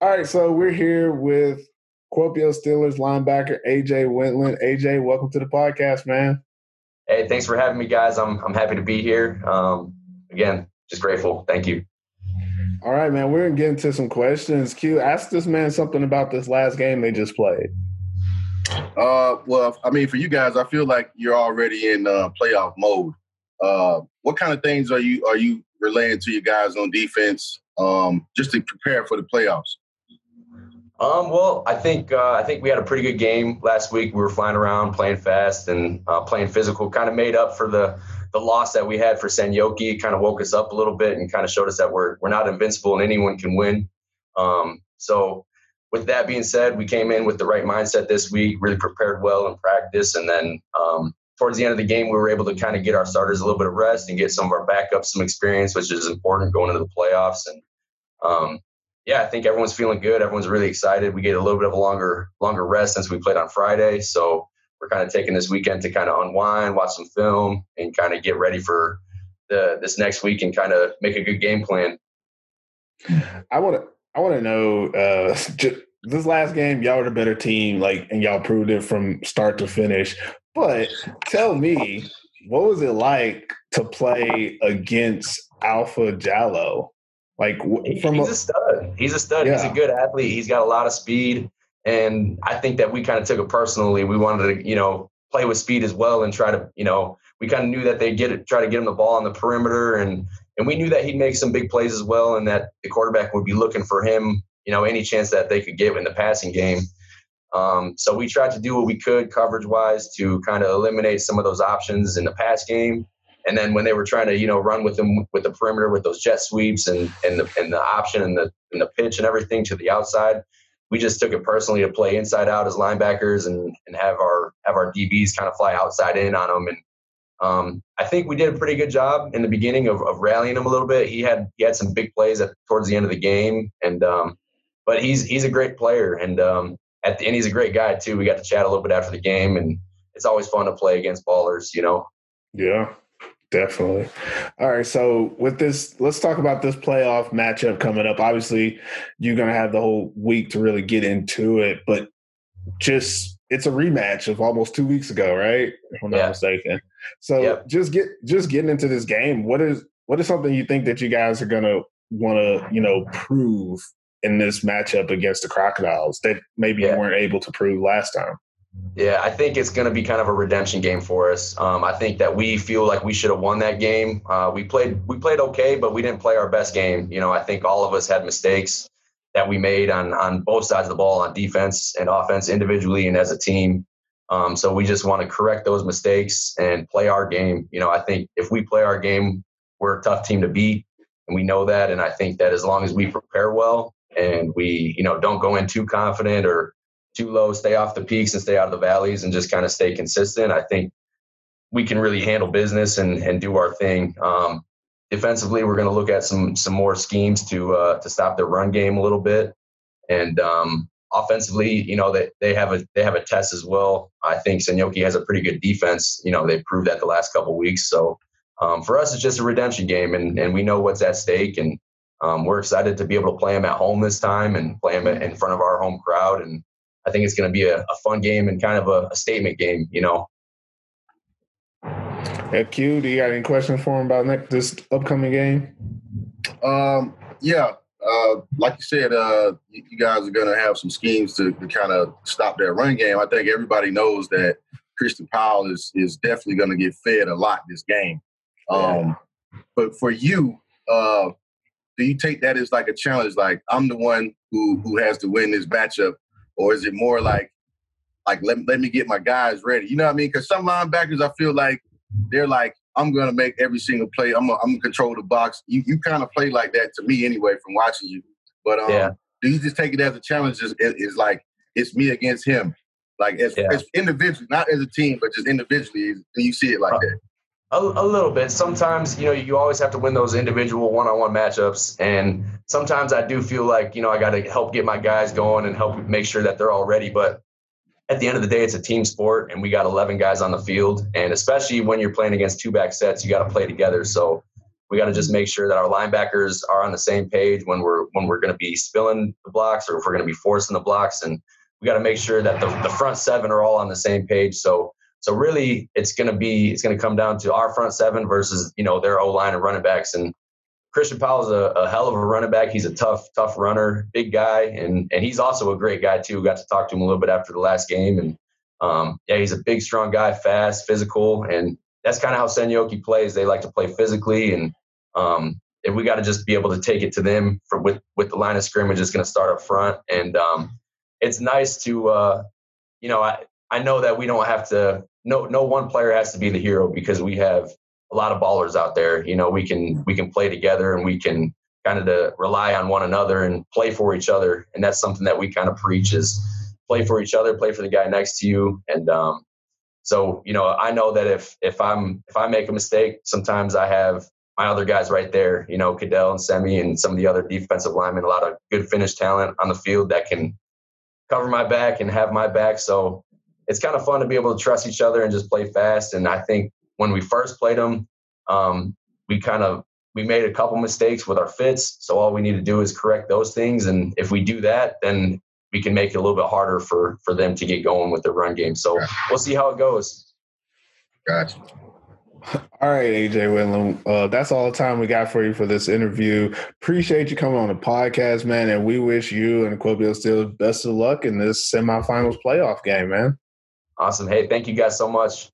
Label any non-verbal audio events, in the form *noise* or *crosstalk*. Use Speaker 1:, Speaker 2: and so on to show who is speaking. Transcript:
Speaker 1: All right, so we're here with Kuopio Steelers linebacker AJ Wendland. AJ, welcome to the podcast, man.
Speaker 2: Hey, thanks for having me, guys. I'm I'm happy to be here. Um, again, just grateful. Thank you.
Speaker 1: All right, man. We're gonna get into some questions. Q, ask this man something about this last game they just played.
Speaker 3: Uh, well, I mean, for you guys, I feel like you're already in uh, playoff mode. Uh, what kind of things are you are you relaying to you guys on defense, um, just to prepare for the playoffs?
Speaker 2: Um, well, I think uh, I think we had a pretty good game last week. We were flying around, playing fast, and uh, playing physical. Kind of made up for the the loss that we had for Seinäjoki. Kind of woke us up a little bit and kind of showed us that we're we're not invincible and anyone can win. Um, so, with that being said, we came in with the right mindset this week. Really prepared well in practice, and then um, towards the end of the game, we were able to kind of get our starters a little bit of rest and get some of our backups some experience, which is important going into the playoffs. And um, yeah, I think everyone's feeling good. Everyone's really excited. We get a little bit of a longer longer rest since we played on Friday, so we're kind of taking this weekend to kind of unwind, watch some film, and kind of get ready for the this next week and kind of make a good game plan.
Speaker 1: I want to I want to know uh, *laughs* just, this last game, y'all were the better team, like, and y'all proved it from start to finish. But tell me, what was it like to play against Alpha Jallo? Like
Speaker 2: from he's a, a stud. He's a stud. Yeah. He's a good athlete. He's got a lot of speed, and I think that we kind of took it personally. We wanted to, you know, play with speed as well and try to, you know, we kind of knew that they get it, try to get him the ball on the perimeter, and and we knew that he'd make some big plays as well, and that the quarterback would be looking for him, you know, any chance that they could give in the passing game. Um, so we tried to do what we could coverage wise to kind of eliminate some of those options in the pass game and then when they were trying to, you know, run with them with the perimeter with those jet sweeps and and the and the option and the and the pitch and everything to the outside, we just took it personally to play inside out as linebackers and and have our have our DBs kind of fly outside in on them. And um, I think we did a pretty good job in the beginning of, of rallying him a little bit. He had he had some big plays at towards the end of the game, and um, but he's he's a great player and um, at the, and he's a great guy too. We got to chat a little bit after the game, and it's always fun to play against ballers, you know.
Speaker 1: Yeah, Definitely. All right. So with this, let's talk about this playoff matchup coming up. Obviously, you're going to have the whole week to really get into it, but just it's a rematch of almost two weeks ago, right? If I'm not yeah. mistaken. So yep. just get just getting into this game. What is what is something you think that you guys are going to want to you know prove in this matchup against the Crocodiles that maybe yeah. you weren't able to prove last time?
Speaker 2: Yeah, I think it's going to be kind of a redemption game for us. Um, I think that we feel like we should have won that game. Uh, we played we played okay, but we didn't play our best game. You know, I think all of us had mistakes that we made on on both sides of the ball, on defense and offense, individually and as a team. Um, so we just want to correct those mistakes and play our game. You know, I think if we play our game, we're a tough team to beat, and we know that. And I think that as long as we prepare well and we, you know, don't go in too confident or too low, stay off the peaks and stay out of the valleys and just kind of stay consistent, I think we can really handle business and, and do our thing. Um, defensively, we're going to look at some some more schemes to uh, to stop their run game a little bit, and um, offensively, you know, they, they have a they have a test as well. I think Seinäjoki has a pretty good defense. You know, they've proved that the last couple weeks. So um, for us, it's just a redemption game, and and we know what's at stake, and um, we're excited to be able to play them at home this time and play them in front of our home crowd and I think it's going to be a, a, fun game and kind of a, a, statement game, you know.
Speaker 1: Yeah, Q, do you got any questions for him about next, this upcoming game?
Speaker 3: Um, yeah, uh, like you said, uh, you guys are going to have some schemes to, to kind of stop that run game. I think everybody knows that Christian Powell is is definitely going to get fed a lot this game. Um, yeah. But for you, uh, do you take that as like a challenge? Like I'm the one who who has to win this matchup or is it more like like let, let me get my guys ready? You know what I mean? Because some linebackers, I feel like they're like, I'm gonna make every single play. I'm gonna, I'm gonna control the box. You you kind of play like that to me anyway from watching you. But um, yeah. do you just take it as a challenge? Is, is like it's me against him, like as, yeah. as individually, not as a team, but just individually. Do you see it like uh, that?
Speaker 2: A, a, little bit. Sometimes, you know, you always have to win those individual one-on-one matchups, and sometimes I do feel like, you know, I got to help get my guys going and help make sure that they're all ready. But at the end of the day, it's a team sport, and we got 11 guys on the field, and especially when you're playing against two-back sets, you got to play together. So We got to just make sure that our linebackers are on the same page when we're when we're going to be spilling the blocks or if we're going to be forcing the blocks, and we got to make sure that the, the front seven are all on the same page. So so really, it's going to be it's going to come down to our front seven versus you know their O line and running backs. And Christian Powell is a, a, hell of a running back. He's a tough tough runner, big guy, and and he's also a great guy too. Got to talk to him a little bit after the last game, and um, yeah, he's a big, strong guy, fast, physical, and that's kind of how Seinäjoki plays. They like to play physically, and um, if we got to just be able to take it to them for, with with the line of scrimmage is going to start up front, and um, it's nice to uh, you know I I know that we don't have to no no one player has to be the hero because we have a lot of ballers out there. You know we can we can play together and we can kind of to rely on one another and play for each other, and that's something that we kind of preach is play for each other, play for the guy next to you, and um, so you know I know that if if I'm if I make a mistake, sometimes I have my other guys right there, you know, Cadell and Semi and some of the other defensive linemen, a lot of good Finnish talent on the field that can cover my back and have my back. So it's kind of fun to be able to trust each other and just play fast. And I think when we first played them, um, we kind of we made a couple mistakes with our fits. So all we need to do is correct those things. And if we do that, then we can make it a little bit harder for for them to get going with the run game. So gotcha. we'll see how it goes.
Speaker 3: Gotcha. *laughs*
Speaker 1: All right, AJ Whitlam. Uh, that's all the time we got for you for this interview. Appreciate you coming on the podcast, man, and we wish you and Kuopio Steelers best of luck in this semifinals playoff game, man.
Speaker 2: Awesome. Hey, thank you guys so much.